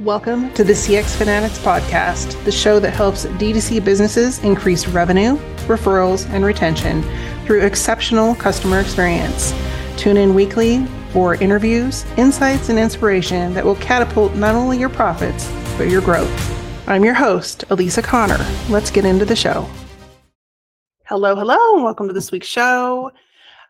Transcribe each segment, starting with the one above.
Welcome to the CX Fanatics Podcast, the show that helps D2C businesses increase revenue, referrals, and retention through exceptional customer experience. Tune in weekly for interviews, insights, and inspiration that will catapult not only your profits, but your growth. I'm your host, Elisa Connor. Let's get into the show. Hello, hello, and welcome to this week's show.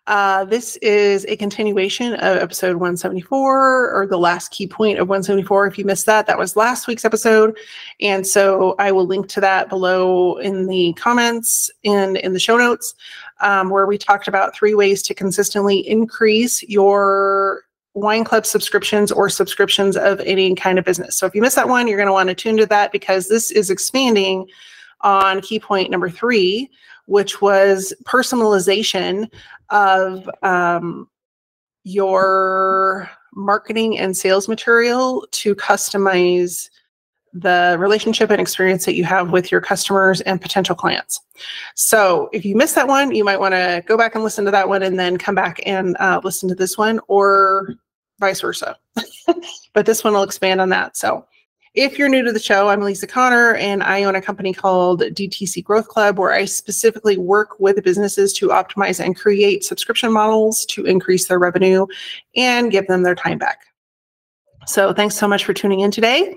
Uh, this is a continuation of episode 174 or the last key point of 174. If you missed that, that was last week's episode. And so I will link to that below in the comments and in the show notes, um, where we talked about three ways to consistently increase your wine club subscriptions or subscriptions of any kind of business. So if you missed that one, you're going to want to tune to that because this is expanding on key point number three, which was personalization of um, your marketing and sales material to customize the relationship and experience that you have with your customers and potential clients. So, if you missed that one, you might want to go back and listen to that one and then come back and uh, listen to this one, or vice versa. but this one will expand on that. So, if you're new to the show, I'm Lisa Connor, and I own a company called DTC Growth Club, where I specifically work with businesses to optimize and create subscription models to increase their revenue and give them their time back. So, thanks so much for tuning in today.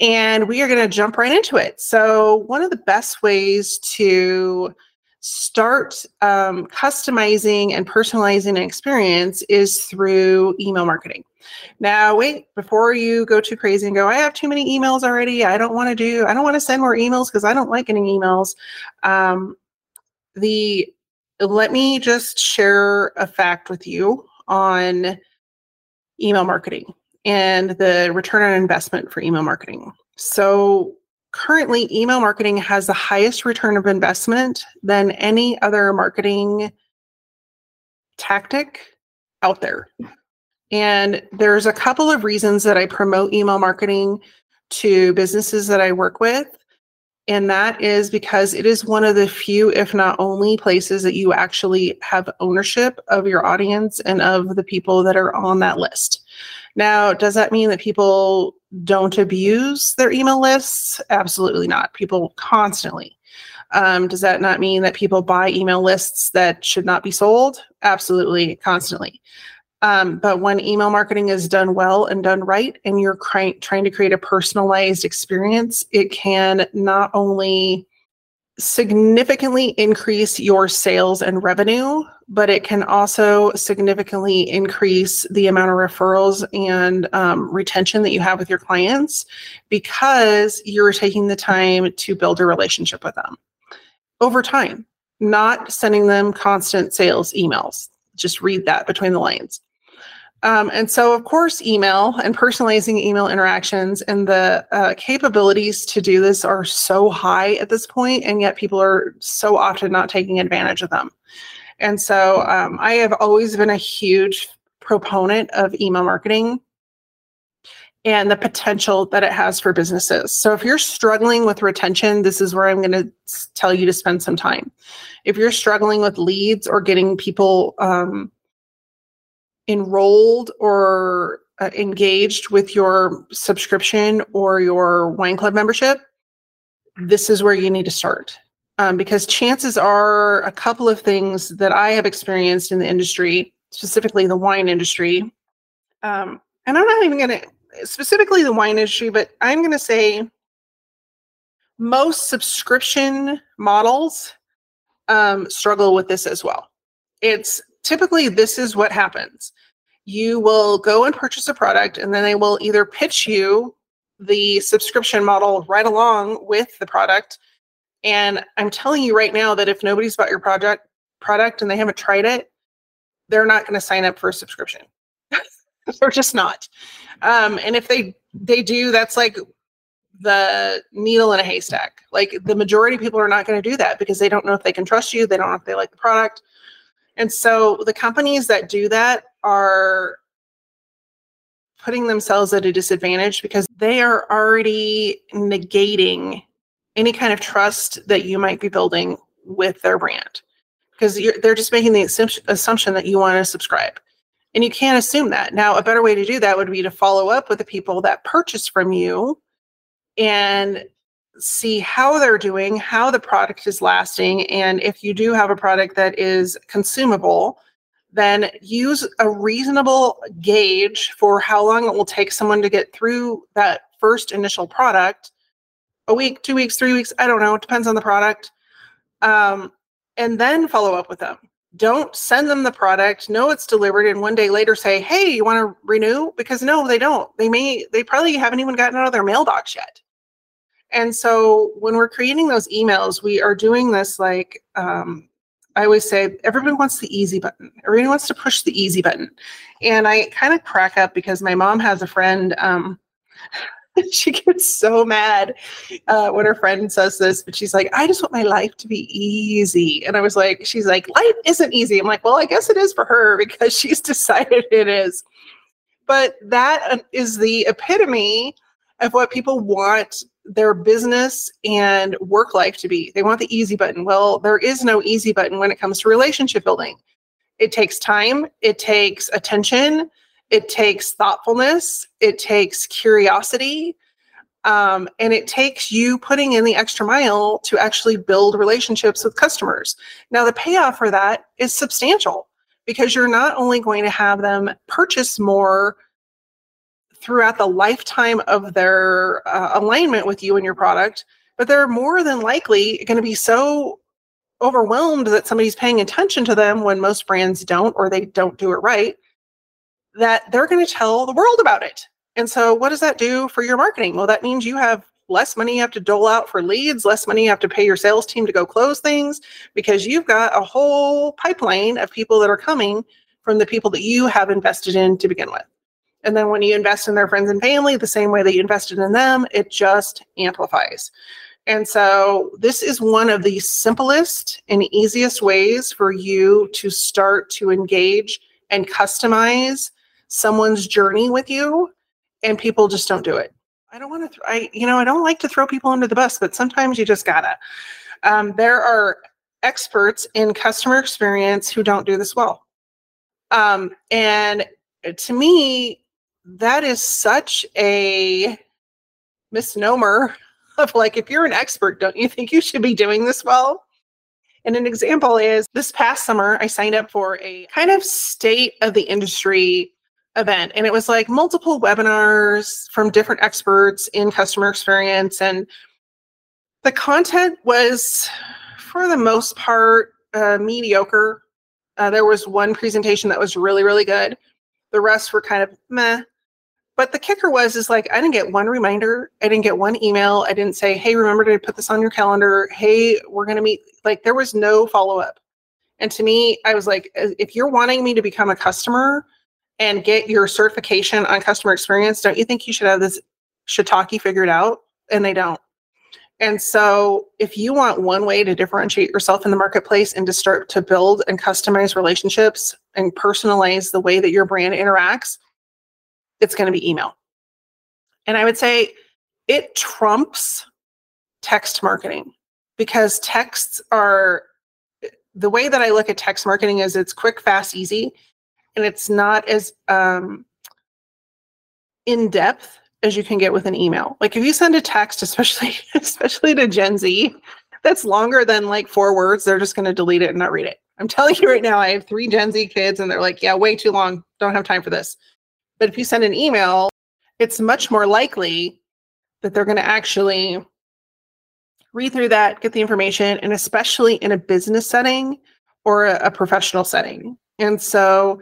And we are going to jump right into it. So, one of the best ways to start um, customizing and personalizing an experience is through email marketing. Now, wait, before you go too crazy and go, I have too many emails already. I don't want to do, I don't want to send more emails because I don't like getting emails. Um, the let me just share a fact with you on email marketing and the return on investment for email marketing. So, currently, email marketing has the highest return of investment than any other marketing tactic out there. And there's a couple of reasons that I promote email marketing to businesses that I work with. And that is because it is one of the few, if not only, places that you actually have ownership of your audience and of the people that are on that list. Now, does that mean that people don't abuse their email lists? Absolutely not. People constantly. Um, does that not mean that people buy email lists that should not be sold? Absolutely, constantly. Um, but when email marketing is done well and done right, and you're cry- trying to create a personalized experience, it can not only significantly increase your sales and revenue, but it can also significantly increase the amount of referrals and um, retention that you have with your clients because you're taking the time to build a relationship with them over time, not sending them constant sales emails. Just read that between the lines. Um, and so, of course, email and personalizing email interactions and the uh, capabilities to do this are so high at this point, and yet people are so often not taking advantage of them. And so, um, I have always been a huge proponent of email marketing and the potential that it has for businesses. So, if you're struggling with retention, this is where I'm going to tell you to spend some time. If you're struggling with leads or getting people, um, enrolled or uh, engaged with your subscription or your wine club membership, this is where you need to start. Um, because chances are a couple of things that I have experienced in the industry, specifically the wine industry. Um, and I'm not even going to specifically the wine industry, but I'm going to say most subscription models um, struggle with this as well. It's typically this is what happens you will go and purchase a product and then they will either pitch you the subscription model right along with the product and i'm telling you right now that if nobody's bought your project product and they haven't tried it they're not going to sign up for a subscription. They're just not. Um, and if they they do that's like the needle in a haystack. Like the majority of people are not going to do that because they don't know if they can trust you they don't know if they like the product. And so the companies that do that are putting themselves at a disadvantage because they are already negating any kind of trust that you might be building with their brand because they're just making the assumption that you want to subscribe And you can't assume that. Now, a better way to do that would be to follow up with the people that purchase from you and see how they're doing, how the product is lasting. And if you do have a product that is consumable, then use a reasonable gauge for how long it will take someone to get through that first initial product a week, two weeks, three weeks. I don't know. It depends on the product. Um, and then follow up with them. Don't send them the product, know it's delivered, and one day later say, Hey, you want to renew? Because no, they don't. They may, they probably haven't even gotten out of their mailbox yet. And so when we're creating those emails, we are doing this like um, I always say everybody wants the easy button. Everybody wants to push the easy button. And I kind of crack up because my mom has a friend. Um, she gets so mad uh, when her friend says this, but she's like, I just want my life to be easy. And I was like, she's like, life isn't easy. I'm like, well, I guess it is for her because she's decided it is. But that is the epitome of what people want their business and work life to be. They want the easy button. Well, there is no easy button when it comes to relationship building. It takes time, it takes attention, it takes thoughtfulness, it takes curiosity, um, and it takes you putting in the extra mile to actually build relationships with customers. Now, the payoff for that is substantial because you're not only going to have them purchase more throughout the lifetime of their uh, alignment with you and your product, but they're more than likely going to be so overwhelmed that somebody's paying attention to them when most brands don't or they don't do it right that they're going to tell the world about it. And so, what does that do for your marketing? Well, that means you have less money you have to dole out for leads, less money you have to pay your sales team to go close things because you've got a whole pipeline of people that are coming from the people that you have invested in to begin with. And then when you invest in their friends and family, the same way that you invested in them, it just amplifies. And so, this is one of the simplest and easiest ways for you to start to engage and customize someone's journey with you. And people just don't do it. I don't want to, th- I, you know, I don't like to throw people under the bus, but sometimes you just gotta. Um, there are experts in customer experience who don't do this well. Um, and to me, that is such a misnomer of like if you're an expert don't you think you should be doing this well and an example is this past summer i signed up for a kind of state of the industry event and it was like multiple webinars from different experts in customer experience and the content was for the most part uh, mediocre uh, there was one presentation that was really really good the rest were kind of meh but the kicker was is like I didn't get one reminder, I didn't get one email, I didn't say, "Hey, remember to put this on your calendar. Hey, we're going to meet." Like there was no follow-up. And to me, I was like if you're wanting me to become a customer and get your certification on customer experience, don't you think you should have this shiitake figured out? And they don't. And so, if you want one way to differentiate yourself in the marketplace and to start to build and customize relationships and personalize the way that your brand interacts, it's going to be email. And I would say it trumps text marketing because texts are the way that I look at text marketing is it's quick, fast, easy, and it's not as um, in depth as you can get with an email. Like if you send a text, especially especially to Gen Z, that's longer than like four words, they're just going to delete it and not read it. I'm telling you right now, I have three Gen Z kids, and they're like, "Yeah, way too long. Don't have time for this." But if you send an email, it's much more likely that they're going to actually read through that, get the information, and especially in a business setting or a, a professional setting. And so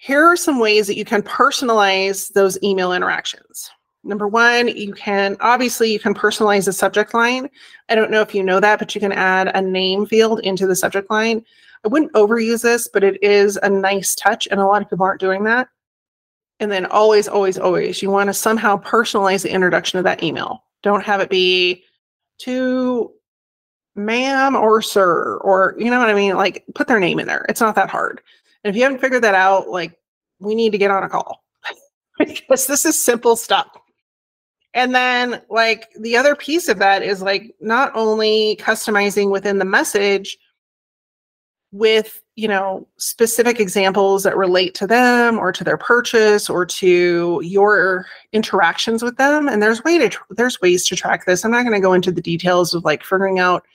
here are some ways that you can personalize those email interactions. Number one, you can obviously you can personalize the subject line. I don't know if you know that, but you can add a name field into the subject line. I wouldn't overuse this, but it is a nice touch, and a lot of people aren't doing that. And then always, always, always, you want to somehow personalize the introduction of that email. Don't have it be to ma'am or sir, or you know what I mean? Like put their name in there. It's not that hard. And if you haven't figured that out, like we need to get on a call. Because this is simple stuff. And then, like, the other piece of that is like not only customizing within the message, with you know specific examples that relate to them or to their purchase or to your interactions with them and there's way to tr- there's ways to track this. I'm not going to go into the details of like figuring out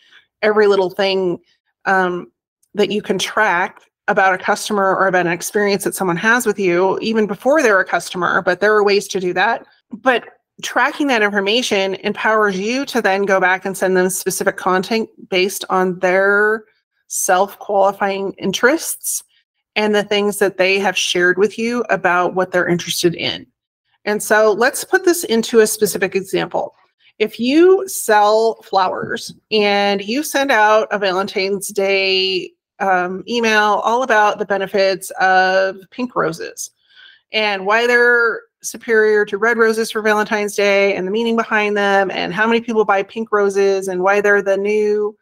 every little thing um, that you can track about a customer or about an experience that someone has with you even before they're a customer but there are ways to do that but tracking that information empowers you to then go back and send them specific content based on their self qualifying interests and the things that they have shared with you about what they're interested in. And so let's put this into a specific example. If you sell flowers and you send out a Valentine's Day um, email all about the benefits of pink roses and why they're superior to red roses for Valentine's Day and the meaning behind them and how many people buy pink roses and why they're the new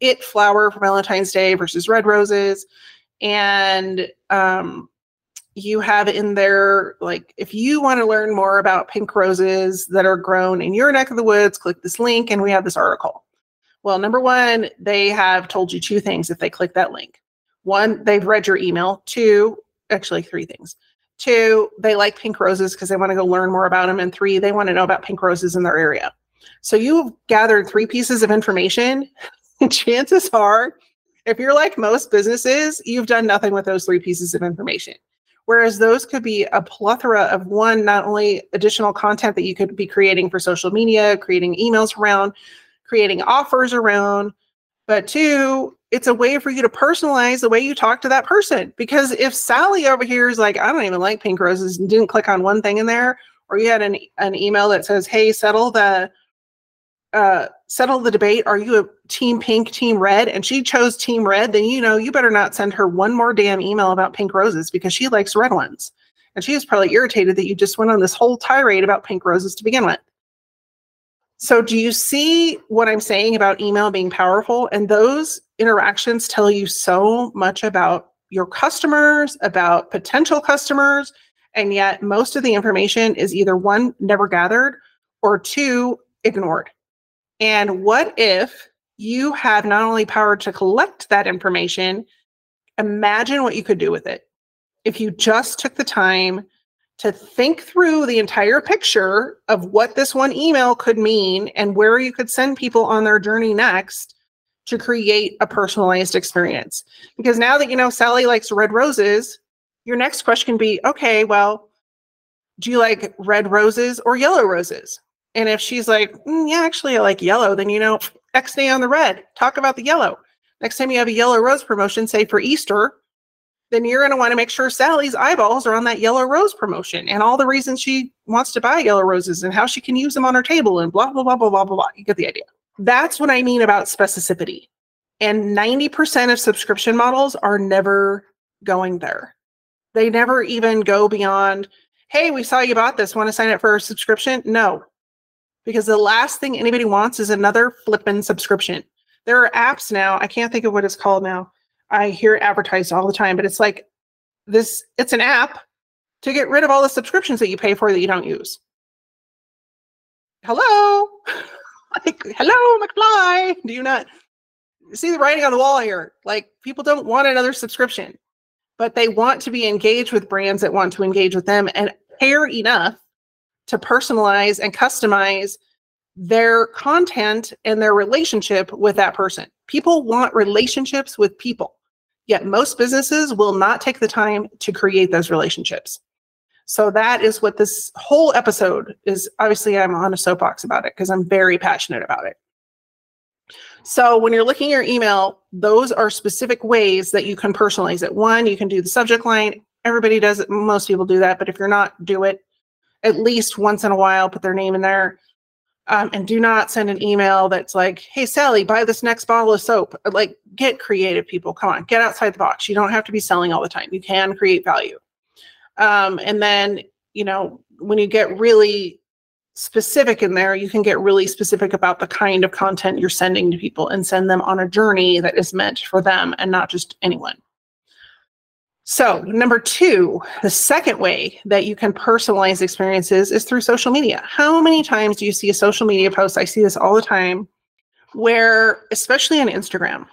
it flower for Valentine's Day versus red roses. And um, you have in there, like, if you want to learn more about pink roses that are grown in your neck of the woods, click this link and we have this article. Well, number one, they have told you two things if they click that link. One, they've read your email. Two, actually, three things. Two, they like pink roses because they want to go learn more about them. And three, they want to know about pink roses in their area. So you've gathered three pieces of information chances are, if you're like most businesses, you've done nothing with those three pieces of information. Whereas those could be a plethora of one, not only additional content that you could be creating for social media, creating emails around, creating offers around, but two, it's a way for you to personalize the way you talk to that person. Because if Sally over here is like, I don't even like pink roses and didn't click on one thing in there, or you had an, an email that says, hey, settle the uh, settle the debate. Are you a team pink, team red? And she chose team red, then you know you better not send her one more damn email about pink roses because she likes red ones. And she is probably irritated that you just went on this whole tirade about pink roses to begin with. So, do you see what I'm saying about email being powerful? And those interactions tell you so much about your customers, about potential customers. And yet, most of the information is either one, never gathered, or two, ignored. And what if you have not only power to collect that information, imagine what you could do with it. If you just took the time to think through the entire picture of what this one email could mean and where you could send people on their journey next to create a personalized experience. Because now that you know Sally likes red roses, your next question can be okay, well, do you like red roses or yellow roses? And if she's like, mm, yeah, actually, I like yellow, then you know, X day on the red. Talk about the yellow. Next time you have a yellow rose promotion, say for Easter, then you're going to want to make sure Sally's eyeballs are on that yellow rose promotion and all the reasons she wants to buy yellow roses and how she can use them on her table and blah, blah, blah, blah, blah, blah, blah. You get the idea. That's what I mean about specificity. And 90% of subscription models are never going there. They never even go beyond, hey, we saw you bought this. Want to sign up for a subscription? No, because the last thing anybody wants is another flippin' subscription. There are apps now. I can't think of what it's called now. I hear advertised all the time, but it's like this it's an app to get rid of all the subscriptions that you pay for that you don't use. Hello? like, hello, McFly. Do you not see the writing on the wall here? Like, people don't want another subscription, but they want to be engaged with brands that want to engage with them and care enough to personalize and customize their content and their relationship with that person. People want relationships with people, yet most businesses will not take the time to create those relationships. So that is what this whole episode is. Obviously, I'm on a soapbox about it because I'm very passionate about it. So when you're looking at your email, those are specific ways that you can personalize it. One, you can do the subject line. Everybody does it. Most people do that, but if you're not, do it at least once in a while put their name in there. Um, and do not send an email that's like, hey, Sally, buy this next bottle of soap. Like, get creative, people. Come on, get outside the box. You don't have to be selling all the time. You can create value. Um, and then, you know, when you get really specific in there, you can get really specific about the kind of content you're sending to people and send them on a journey that is meant for them and not just anyone. So, number two, the second way that you can personalize experiences is through social media. How many times do you see a social media post? I see this all the time where, especially on Instagram,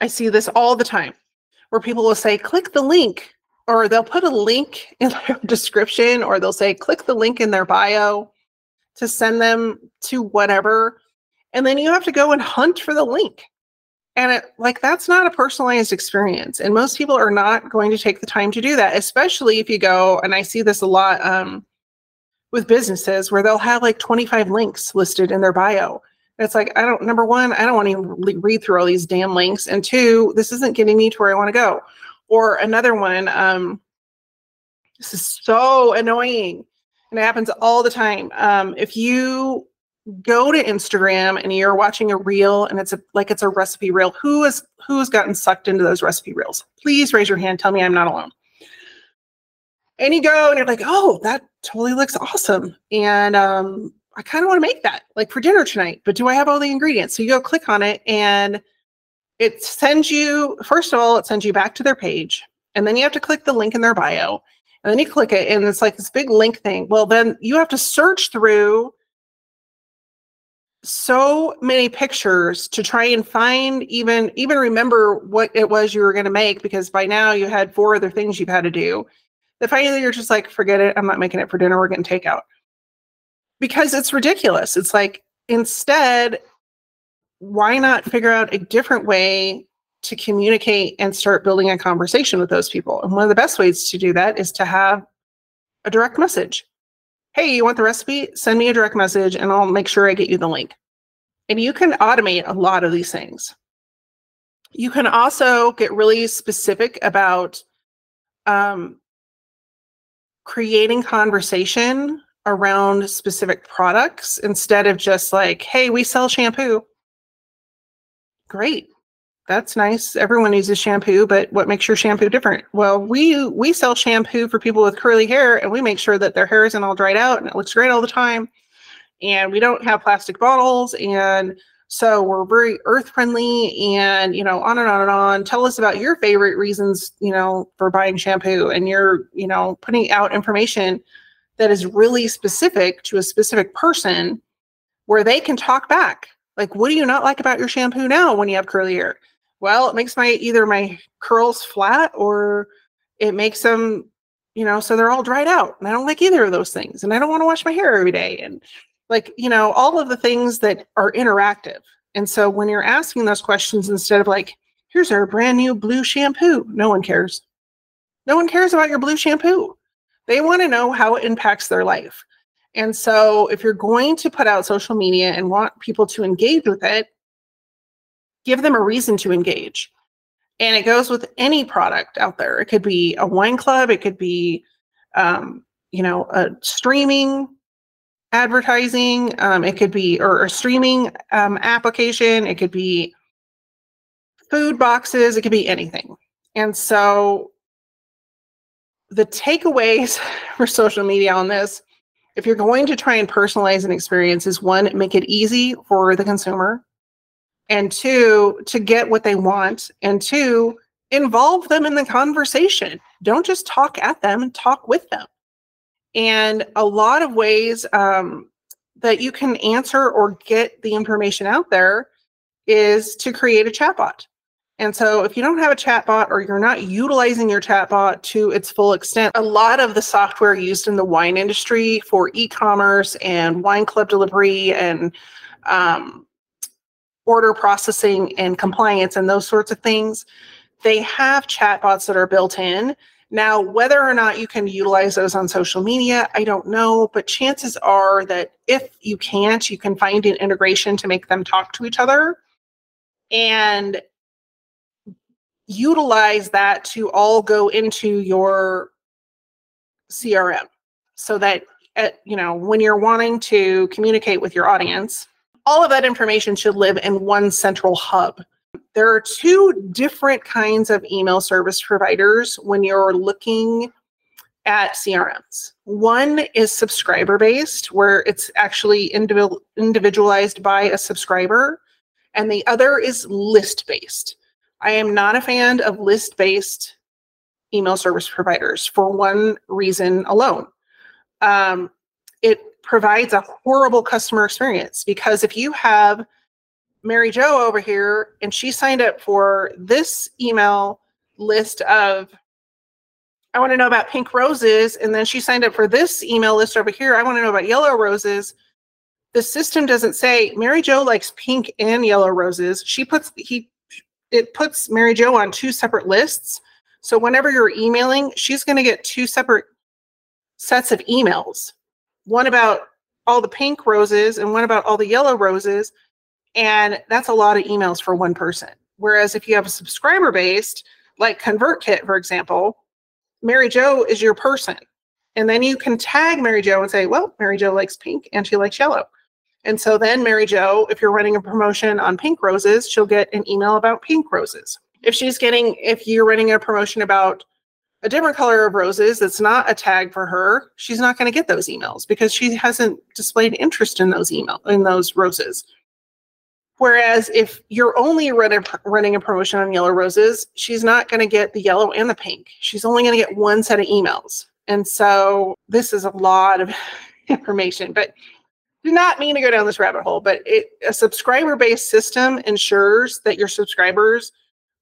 I see this all the time where people will say, click the link, or they'll put a link in their description, or they'll say, click the link in their bio to send them to whatever. And then you have to go and hunt for the link. And it, like that's not a personalized experience. And most people are not going to take the time to do that, especially if you go, and I see this a lot um, with businesses where they'll have like 25 links listed in their bio. It's like, I don't, number one, I don't want to read through all these damn links. And two, this isn't getting me to where I want to go. Or another one, um, this is so annoying. And it happens all the time. Um, if you go to Instagram and you're watching a reel and it's a like it's a recipe reel, who is who has gotten sucked into those recipe reels? Please raise your hand. Tell me I'm not alone. And you go and you're like, oh, that totally looks awesome. And um, I kind of want to make that like for dinner tonight, but do I have all the ingredients? So you go click on it and it sends you, first of all, it sends you back to their page. And then you have to click the link in their bio. And then you click it and it's like this big link thing. Well, then you have to search through so many pictures to try and find even even remember what it was you were going to make because by now you had four other things you've had to do. That finally you're just like forget it i'm not making it for dinner we're getting takeout. Because it's ridiculous. It's like instead why not figure out a different way to communicate and start building a conversation with those people? And one of the best ways to do that is to have a direct message hey, you want the recipe? Send me a direct message and I'll make sure I get you the link. And you can automate a lot of these things. You can also get really specific about um, creating conversation around specific products instead of just like, hey, we sell shampoo. Great that's nice. Everyone uses shampoo, but what makes your shampoo different? Well, we we sell shampoo for people with curly hair, and we make sure that their hair isn't all dried out and it looks great all the time. And we don't have plastic bottles, and so we're very earth friendly, and you know, on and on and on. Tell us about your favorite reasons, you know, for buying shampoo, and you're, you know, putting out information that is really specific to a specific person, where they can talk back. Like, what do you not like about your shampoo now when you have curly hair? Well, it makes my either my curls flat or it makes them, you know, so they're all dried out. And I don't like either of those things. And I don't want to wash my hair every day. And like, you know, all of the things that are interactive. And so when you're asking those questions instead of like, here's our brand new blue shampoo, no one cares. No one cares about your blue shampoo. They want to know how it impacts their life. And so if you're going to put out social media and want people to engage with it, give them a reason to engage. And it goes with any product out there. It could be a wine club, it could be, um, you know, a streaming advertising, um, it could be, or a streaming um, application, it could be food boxes, it could be anything. And so the takeaways for social media on this, if you're going to try and personalize an experience, is one, make it easy for the consumer and two, to get what they want, and two, involve them in the conversation. Don't just talk at them, talk with them. And a lot of ways um, that you can answer or get the information out there is to create a chatbot. And so, if you don't have a chatbot or you're not utilizing your chatbot to its full extent, a lot of the software used in the wine industry for e commerce and wine club delivery and um, order processing and compliance and those sorts of things, they have chatbots that are built in. Now, whether or not you can utilize those on social media, I don't know, but chances are that if you can't, you can find an integration to make them talk to each other and utilize that to all go into your CRM so that at, you know when you're wanting to communicate with your audience all of that information should live in one central hub. There are two different kinds of email service providers when you're looking at CRMs. One is subscriber based, where it's actually individualized by a subscriber, and the other is list based. I am not a fan of list based email service providers for one reason alone. Um, it provides a horrible customer experience because if you have Mary Jo over here, and she signed up for this email list of I want to know about pink roses. And then she signed up for this email list over here. I want to know about yellow roses. The system doesn't say Mary Jo likes pink and yellow roses. She puts he it puts Mary Jo on two separate lists. So whenever you're emailing, she's going to get two separate sets of emails. One about all the pink roses and one about all the yellow roses. And that's a lot of emails for one person. Whereas if you have a subscriber based, like ConvertKit, for example, Mary Jo is your person. And then you can tag Mary Jo and say, well, Mary Jo likes pink and she likes yellow. And so then Mary Jo, if you're running a promotion on pink roses, she'll get an email about pink roses. If she's getting, if you're running a promotion about a different color of roses that's not a tag for her, she's not going to get those emails because she hasn't displayed interest in those email in those roses. Whereas if you're only running, running a promotion on yellow roses, she's not going to get the yellow and the pink. She's only going to get one set of emails. And so this is a lot of information, but do not mean to go down this rabbit hole, but it, a subscriber based system ensures that your subscribers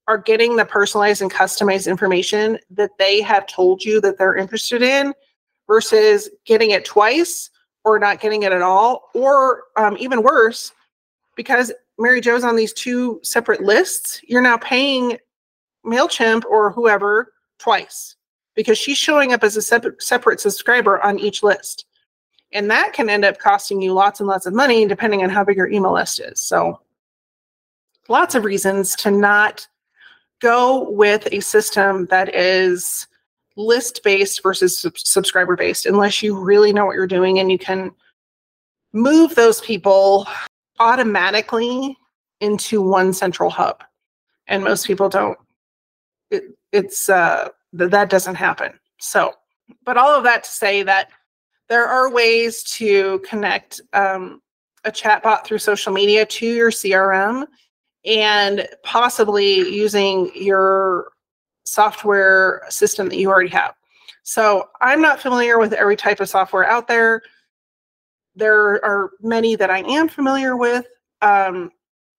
are getting the personalized and customized information that they have told you that they're interested in versus getting it twice or not getting it at all, or um, even worse, because Mary Jo's on these two separate lists, you're now paying MailChimp or whoever twice because she's showing up as a separate, separate subscriber on each list. And that can end up costing you lots and lots of money depending on how big your email list is. So, lots of reasons to not go with a system that is list based versus sub- subscriber based unless you really know what you're doing and you can move those people automatically into one central hub. And most people don't. It, it's uh th- that doesn't happen. So but all of that to say that there are ways to connect um, a chatbot through social media to your crm and possibly using your software system that you already have so i'm not familiar with every type of software out there there are many that I am familiar with, um,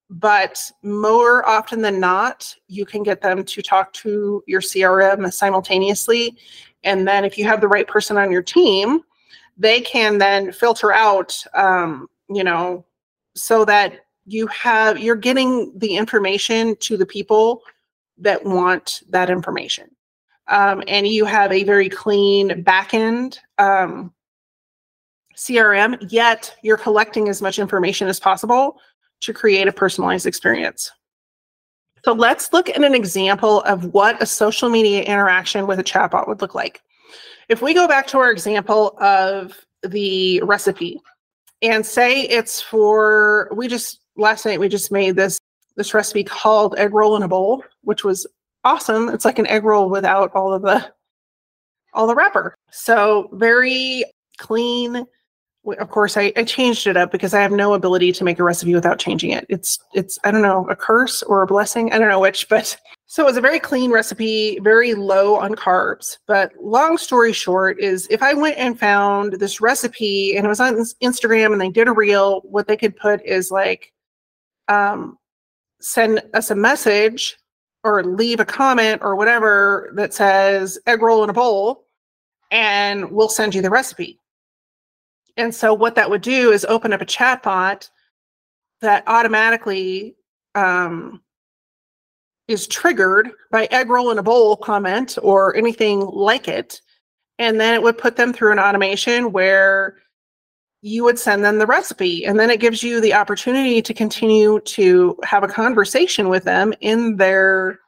but more often than not, you can get them to talk to your CRM simultaneously. And then if you have the right person on your team, they can then filter out, um, you know, so that you have you're getting the information to the people that want that information. Um, and you have a very clean backend um, CRM, yet you're collecting as much information as possible to create a personalized experience. So let's look at an example of what a social media interaction with a chatbot would look like. If we go back to our example of the recipe and say it's for we just last night we just made this this recipe called egg roll in a bowl, which was awesome. It's like an egg roll without all of the all the wrapper. So very clean, of course I, I changed it up because i have no ability to make a recipe without changing it it's it's i don't know a curse or a blessing i don't know which but so it was a very clean recipe very low on carbs but long story short is if i went and found this recipe and it was on instagram and they did a reel what they could put is like um send us a message or leave a comment or whatever that says egg roll in a bowl and we'll send you the recipe and so what that would do is open up a chat bot that automatically um, is triggered by egg roll in a bowl comment or anything like it. And then it would put them through an automation where you would send them the recipe. And then it gives you the opportunity to continue to have a conversation with them in their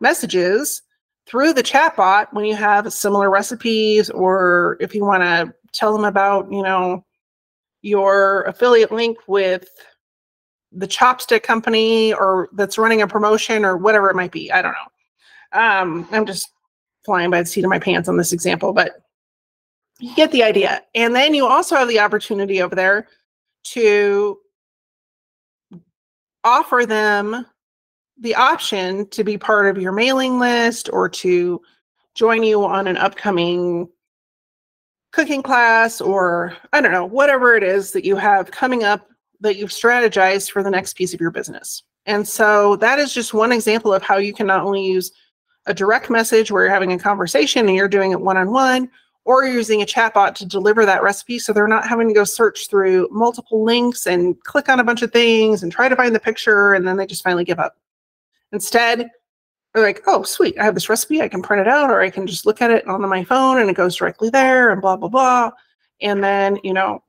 messages through the chatbot when you have similar recipes or if you want to tell them about, you know, your affiliate link with the chopstick company or that's running a promotion or whatever it might be. I don't know. Um, I'm just flying by the seat of my pants on this example, but you get the idea. And then you also have the opportunity over there to offer them the option to be part of your mailing list or to join you on an upcoming cooking class or I don't know, whatever it is that you have coming up that you've strategized for the next piece of your business. And so that is just one example of how you can not only use a direct message where you're having a conversation and you're doing it one on one, or using a chatbot to deliver that recipe so they're not having to go search through multiple links and click on a bunch of things and try to find the picture and then they just finally give up. Instead, they're like, oh, sweet, I have this recipe, I can print it out, or I can just look at it on my phone and it goes directly there and blah, blah, blah. And then, you know,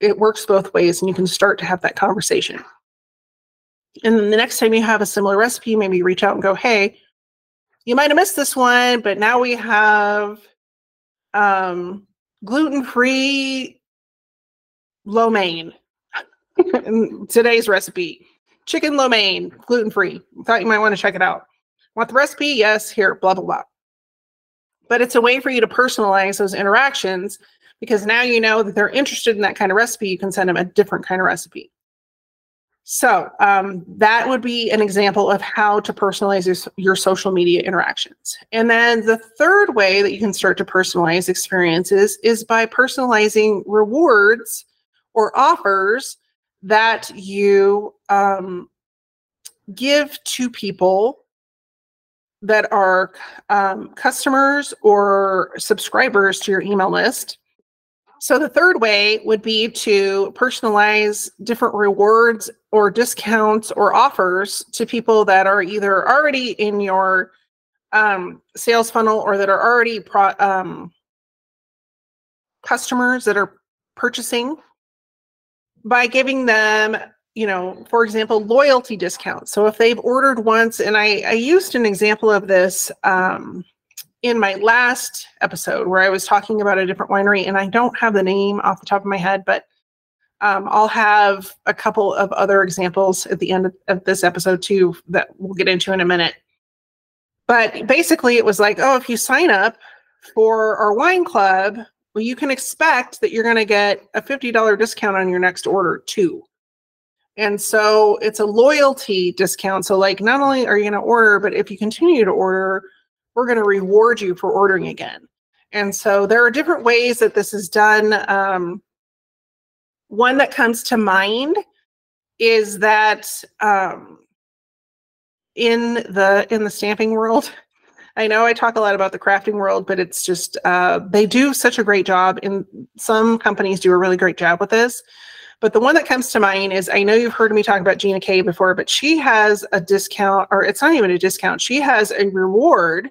it works both ways and you can start to have that conversation. And then the next time you have a similar recipe, maybe reach out and go, hey, you might have missed this one, but now we have um, gluten free lo mein. today's recipe chicken lo mein, gluten free. Thought you might want to check it out. Want the recipe? Yes, here, blah, blah, blah. But it's a way for you to personalize those interactions because now you know that they're interested in that kind of recipe. You can send them a different kind of recipe. So um, that would be an example of how to personalize your, your, social media interactions. And then the third way that you can start to personalize experiences is by personalizing rewards or offers that you um, give to people that are um, customers or subscribers to your email list so the third way would be to personalize different rewards or discounts or offers to people that are either already in your um, sales funnel or that are already pro- um, customers that are purchasing. By giving them you know for example loyalty discounts. So if they've ordered once and i, I used an example of this um, in my last episode where I was talking about a different winery, and I don't have the name off the top of my head, but um, I'll have a couple of other examples at the end of, of this episode too that we'll get into in a minute. But basically, it was like, oh, if you sign up for our wine club, well, you can expect that you're going to get a $50 discount on your next order too. And so it's a loyalty discount. So, like, not only are you going to order, but if you continue to order, we're going to reward you for ordering again. And so there are different ways that this is done. Um, one that comes to mind is that um, in the in the stamping world, I know I talk a lot about the crafting world, but it's just uh, they do such a great job. And some companies do a really great job with this. But the one that comes to mind is I know you've heard me talk about Gina K before, but she has a discount, or it's not even a discount. She has a reward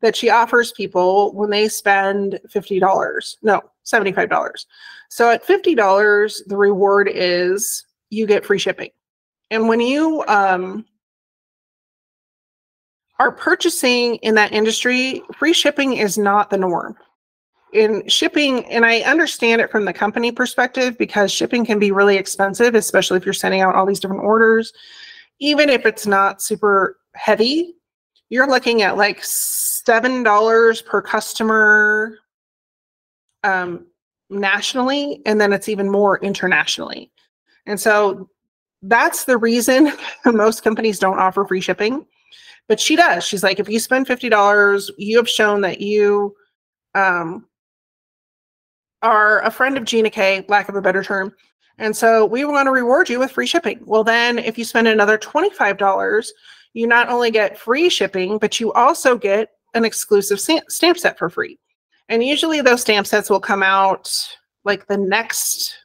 that she offers people when they spend $50. No, $75. So at $50, the reward is you get free shipping. And when you um, are purchasing in that industry, free shipping is not the norm. In shipping, and I understand it from the company perspective because shipping can be really expensive, especially if you're sending out all these different orders. Even if it's not super heavy, you're looking at like seven dollars per customer um, nationally, and then it's even more internationally. And so that's the reason most companies don't offer free shipping. But she does. She's like, if you spend fifty dollars, you have shown that you um, are a friend of Gina K, lack of a better term. And so we want to reward you with free shipping. Well, then if you spend another $25, you not only get free shipping, but you also get an exclusive stamp set for free. And usually those stamp sets will come out like the next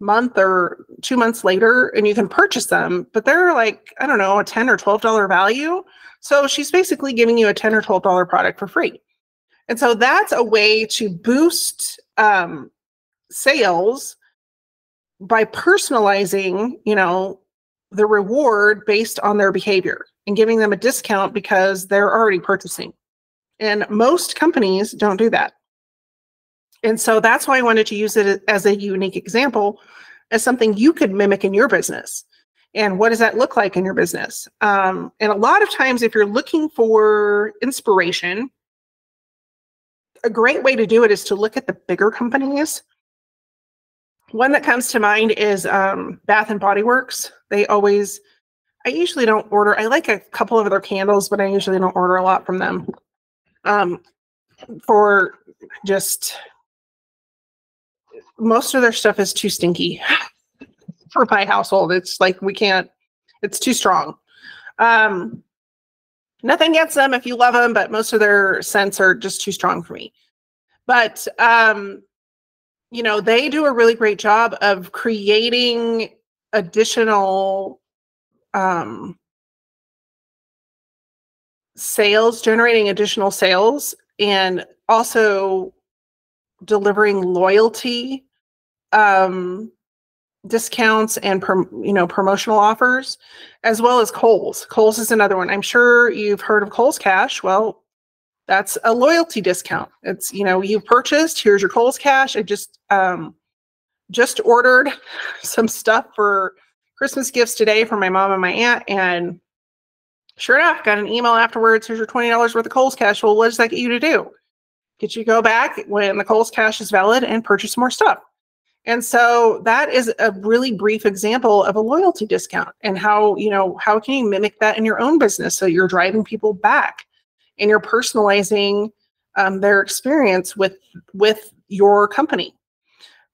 month or two months later and you can purchase them, but they're like, I don't know, a 10 or $12 value. So she's basically giving you a 10 or $12 product for free. And so that's a way to boost um, sales by personalizing, you know, the reward based on their behavior and giving them a discount because they're already purchasing. And most companies don't do that. And so that's why I wanted to use it as a unique example, as something you could mimic in your business. And what does that look like in your business? Um, and a lot of times, if you're looking for inspiration, a great way to do it is to look at the bigger companies one that comes to mind is um, Bath and Body Works. They always, I usually don't order. I like a couple of their candles, but I usually don't order a lot from them. Um, for just most of their stuff is too stinky. for my household. It's like we can't. It's too strong. Um, nothing against them if you love them, but most of their scents are just too strong for me. But um, you know, they do a really great job of creating additional um sales, generating additional sales, and also delivering loyalty um, discounts and you know promotional offers, as well as Kohl's. Kohl's is another one. I'm sure you've heard of Kohl's Cash. Well, that's a loyalty discount. It's you know you purchased. Here's your Kohl's Cash. I just um, just ordered some stuff for Christmas gifts today for my mom and my aunt, and Sure enough, got an email afterwards. Here's your $20 worth of Kohl's cash. Well, what does that get you to do? Get you go back when the Kohl's cash is valid and purchase more stuff. And so that is a really brief example of a loyalty discount and how, you know, how can you mimic that in your own business so you're driving people back and you're personalizing um, their experience with with your company.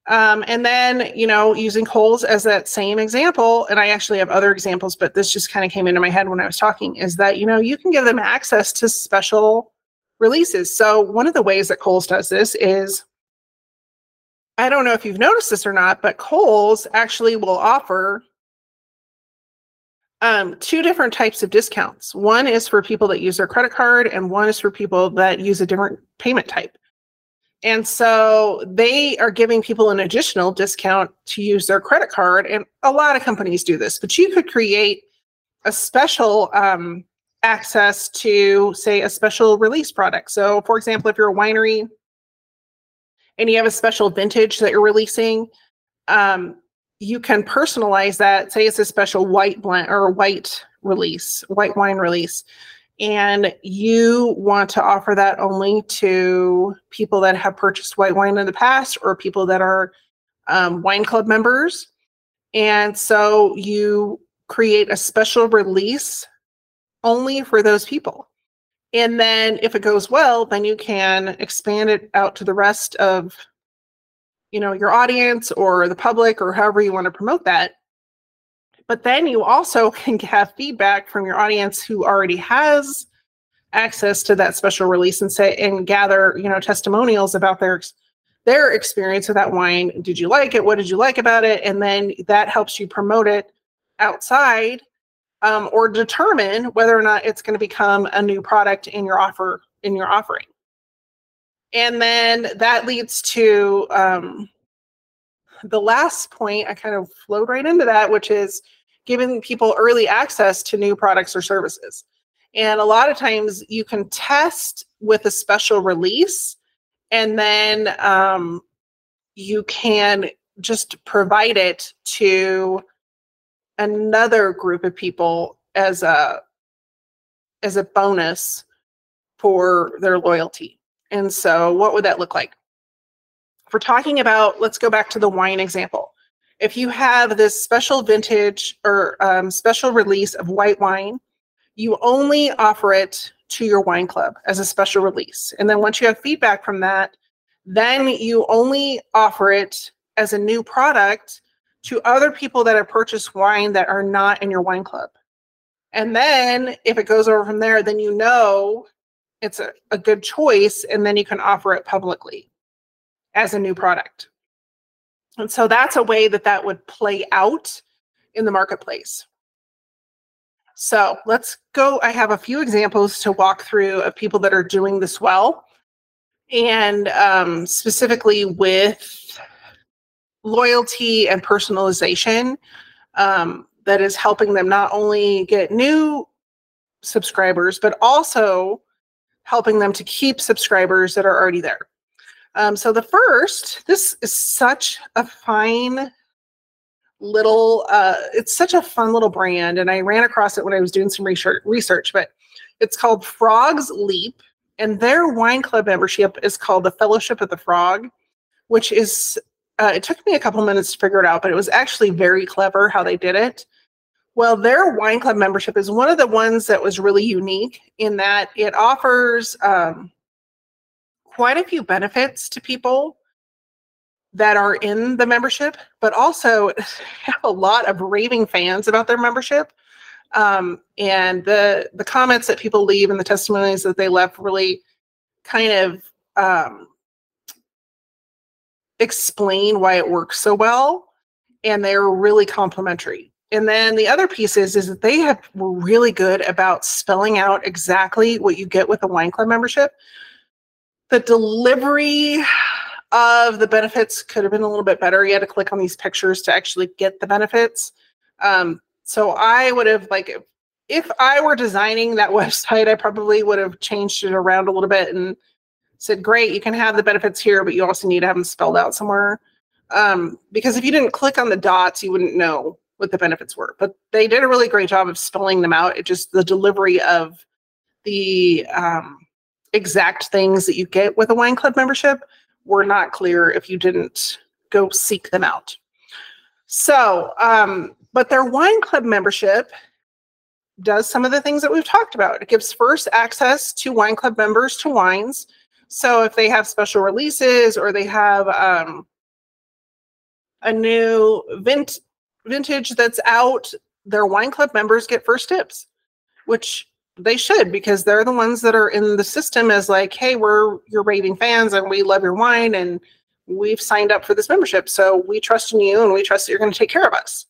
Um, and then, you know, using Kohl's as that same example, and I actually have other examples, but this just kind of came into my head when I was talking, is that, you know, you can give them access to special releases. So one of the ways that Kohl's does this is, I don't know if you've noticed this or not, but Kohl's actually will offer um, two different types of discounts. One is for people that use their credit card, and one is for people that use a different payment type. And so they are giving people an additional discount to use their credit card. And a lot of companies do this, but you could create a special um, access to, say, a special release product. So, for example, if you're a winery and you have a special vintage that you're releasing, um, you can personalize that. Say it's a special white blend or white release, white wine release and you want to offer that only to people that have purchased white wine in the past or people that are um, wine club members. And so you create a special release only for those people. And then if it goes well, then you can expand it out to the rest of you know your audience or the public or however you want to promote that but then you also can have feedback from your audience who already has access to that special release and say and gather, you know, testimonials about their their experience with that wine. Did you like it? What did you like about it? And then that helps you promote it outside um, or determine whether or not it's going to become a new product in your offer in your offering. And then that leads to um, the last point. I kind of flowed right into that, which is giving people early access to new products or services. And a lot of times you can test with a special release and then um, you can just provide it to another group of people as a as a bonus for their loyalty. And so what would that look like? If we're talking about, let's go back to the wine example if you have this special vintage or um, special release of white wine, you only offer it to your wine club as a special release. And then once you have feedback from that, then you only offer it as a new product to other people that have purchased wine that are not in your wine club. And then if it goes over from there, then you know it's a, a good choice, and then you can offer it publicly as a new product. And so that's a way that that would play out in the marketplace. So let's go. I have a few examples to walk through of people that are doing this well, and um, specifically with loyalty and personalization um, that is helping them not only get new subscribers, but also helping them to keep subscribers that are already there. Um, so the first, this is such a fine little, uh, it's such a fun little brand. And I ran across it when I was doing some research, research but it's called Frog's Leap. And their wine club membership is called the Fellowship of the Frog, which is, uh, it took me a couple minutes to figure it out, but it was actually very clever how they did it. Well, their wine club membership is one of the ones that was really unique in that it offers um, quite a few benefits to people that are in the membership, but also have a lot of raving fans about their membership. Um, and the the comments that people leave and the testimonies that they left really kind of um, explain why it works so well, and they're really complimentary. And then the other piece is, is that they have were really good about spelling out exactly what you get with a wine club membership. The delivery of the benefits could have been a little bit better. You had to click on these pictures to actually get the benefits. Um, so I would have like if I were designing that website, I probably would have changed it around a little bit and said, "Great, you can have the benefits here, but you also need to have them spelled out somewhere." Um, because if you didn't click on the dots, you wouldn't know what the benefits were. But they did a really great job of spelling them out. It just the delivery of the um, exact things that you get with a wine club membership were not clear if you didn't go seek them out. So, um, but their wine club membership does some of the things that we've talked about. It gives first access to wine club members to wines. So if they have special releases or they have um, a new vint- vintage that's out, their wine club members get first tips, which they should because they're the ones that are in the system as like, hey, we're your raving fans and we love your wine and we've signed up for this membership. So we trust in you and we trust that you're going to take care of us.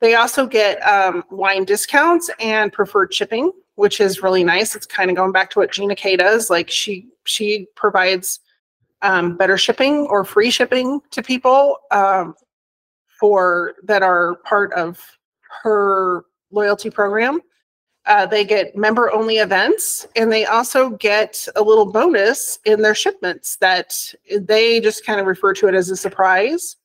They also get um, wine discounts and preferred shipping, which is really nice. It's kind of going back to what Gina K does. Like she she provides um, better shipping or free shipping to people um, for that are part of her loyalty program. Uh, they get member only events and they also get a little bonus in their shipments that they just kind of refer to it as a surprise.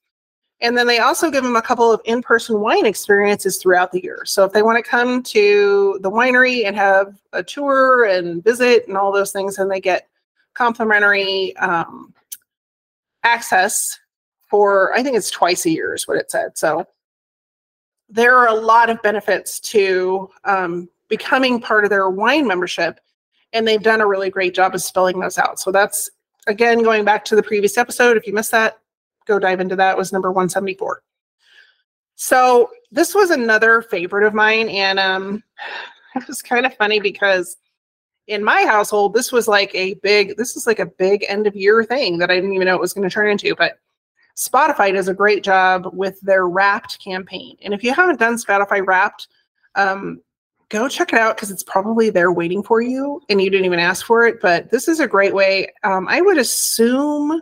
And then they also give them a couple of in person wine experiences throughout the year. So if they want to come to the winery and have a tour and visit and all those things, then they get complimentary um, access for I think it's twice a year is what it said. So there are a lot of benefits to um, becoming part of their wine membership, and they've done a really great job of spelling those out. So that's again going back to the previous episode. If you missed that, go dive into that. It was number 174. So this was another favorite of mine, and um, it was kind of funny because in my household, this was like a big, this is like a big end of year thing that I didn't even know it was going to turn into. But Spotify does a great job with their Wrapped campaign. And if you haven't done Spotify Wrapped, um, go check it out because it's probably there waiting for you and you didn't even ask for it. But this is a great way. Um, I would assume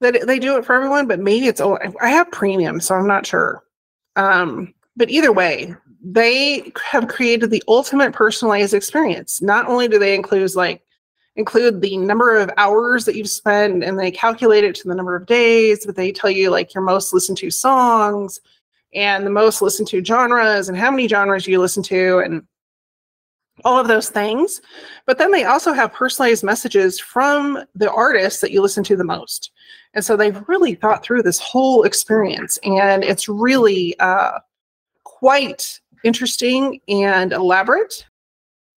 that they do it for everyone, but maybe it's, oh, I have premium, so I'm not sure. Um, but either way, they have created the ultimate personalized experience. Not only do they include like include the number of hours that you've spent and they calculate it to the number of days, but they tell you like your most listened to songs and the most listened to genres and how many genres you listen to and all of those things. But then they also have personalized messages from the artists that you listen to the most. And so they've really thought through this whole experience and it's really uh, quite interesting and elaborate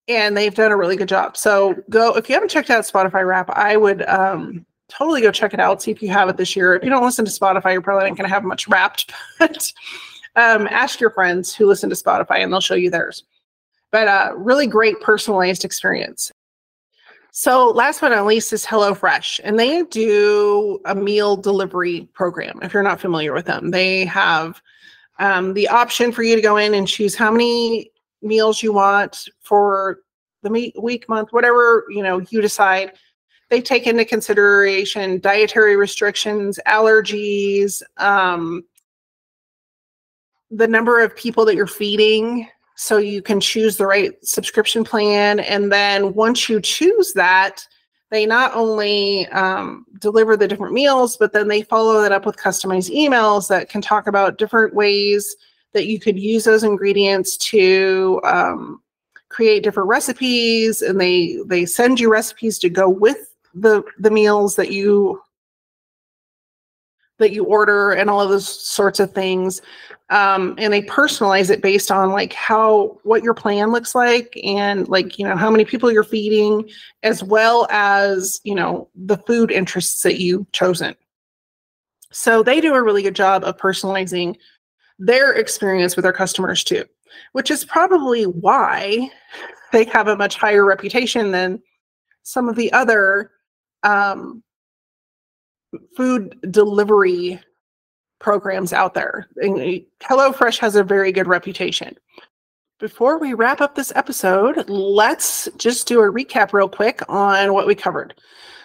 and they've done a really good job. So go if you haven't checked out Spotify Wrap, I would um, totally go check it out. See if you have it this year. If you don't listen to Spotify, you're probably not going to have much Wrapped, but um, ask your friends who listen to Spotify, and they'll show you theirs. But uh, really great personalized experience. So last but not least is HelloFresh, and they do a meal delivery program. If you're not familiar with them, they have um, the option for you to go in and choose how many meals you want for the week, month, whatever you know you decide. They take into consideration dietary restrictions, allergies, um, the number of people that you're feeding, so you can choose the right subscription plan. And then once you choose that, they not only um, deliver the different meals, but then they follow that up with customized emails that can talk about different ways that you could use those ingredients to um, create different recipes and they they send you recipes to go with the the meals that you that you order and all of those sorts of things um, and they personalize it based on like how what your plan looks like and like you know how many people you're feeding as well as you know the food interests that you've chosen. So they do a really good job of personalizing their experience with their customers too, which is probably why they have a much higher reputation than some of the other um, food delivery programs out there. And HelloFresh has a very good reputation. Before we wrap up this episode, let's just do a recap real quick on what we covered.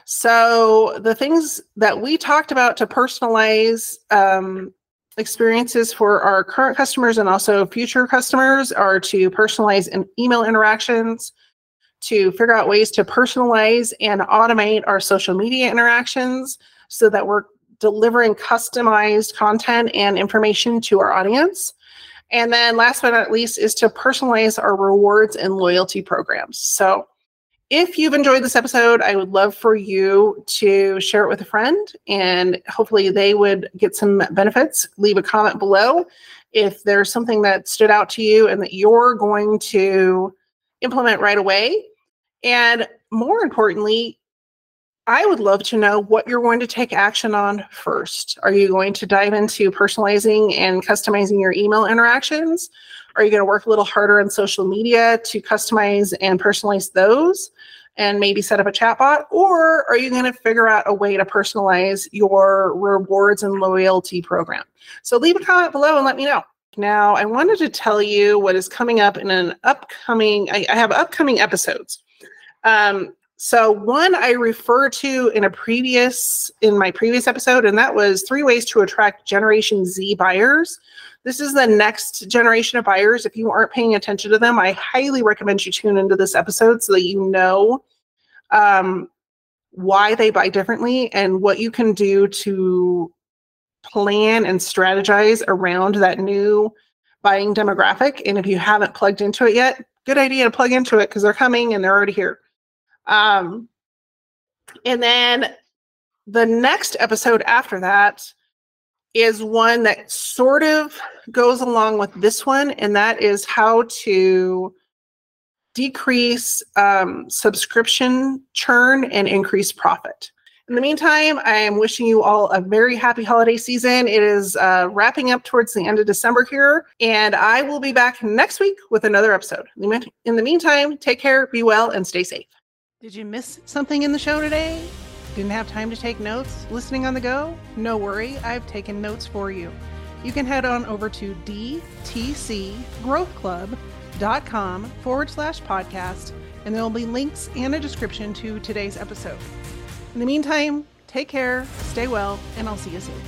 So, the things that we talked about to personalize um, experiences for our current customers and also future customers are to personalize in email interactions, to figure out ways to personalize and automate our social media interactions so that we're delivering customized content and information to our audience and then last but not least is to personalize our rewards and loyalty programs. So if you've enjoyed this episode, I would love for you to share it with a friend and hopefully they would get some benefits. Leave a comment below if there's something that stood out to you and that you're going to implement right away. And more importantly, I would love to know what you're going to take action on first. Are you going to dive into personalizing and customizing your email interactions? Are you going to work a little harder on social media to customize and personalize those and maybe set up a chatbot? Or are you going to figure out a way to personalize your rewards and loyalty program? So leave a comment below and let me know. Now, I wanted to tell you what is coming up in an upcoming, I, I have upcoming episodes. Um, so one I refer to in a previous in my previous episode, and that was three ways to attract Generation Z buyers. This is the next generation of buyers. If you aren't paying attention to them, I highly recommend you tune into this episode so that you know um, why they buy differently and what you can do to plan and strategize around that new buying demographic. And if you haven't plugged into it yet, good idea to plug into it because they're coming and they're already here. Um, and then the next episode after that is one that sort of goes along with this one, and that is how to decrease um, subscription churn and increase profit. In the meantime, I am wishing you all a very happy holiday season. It is uh, wrapping up towards the end of December here, and I will be back next week with another episode. In the meantime, take care, be well, and stay safe. Did you miss something in the show today? Didn't have time to take notes listening on the go? No worry, I've taken notes for you. You can head on over to dtcgrowthclub.com forward slash podcast, and there will be links and a description to today's episode. In the meantime, take care, stay well, and I'll see you soon.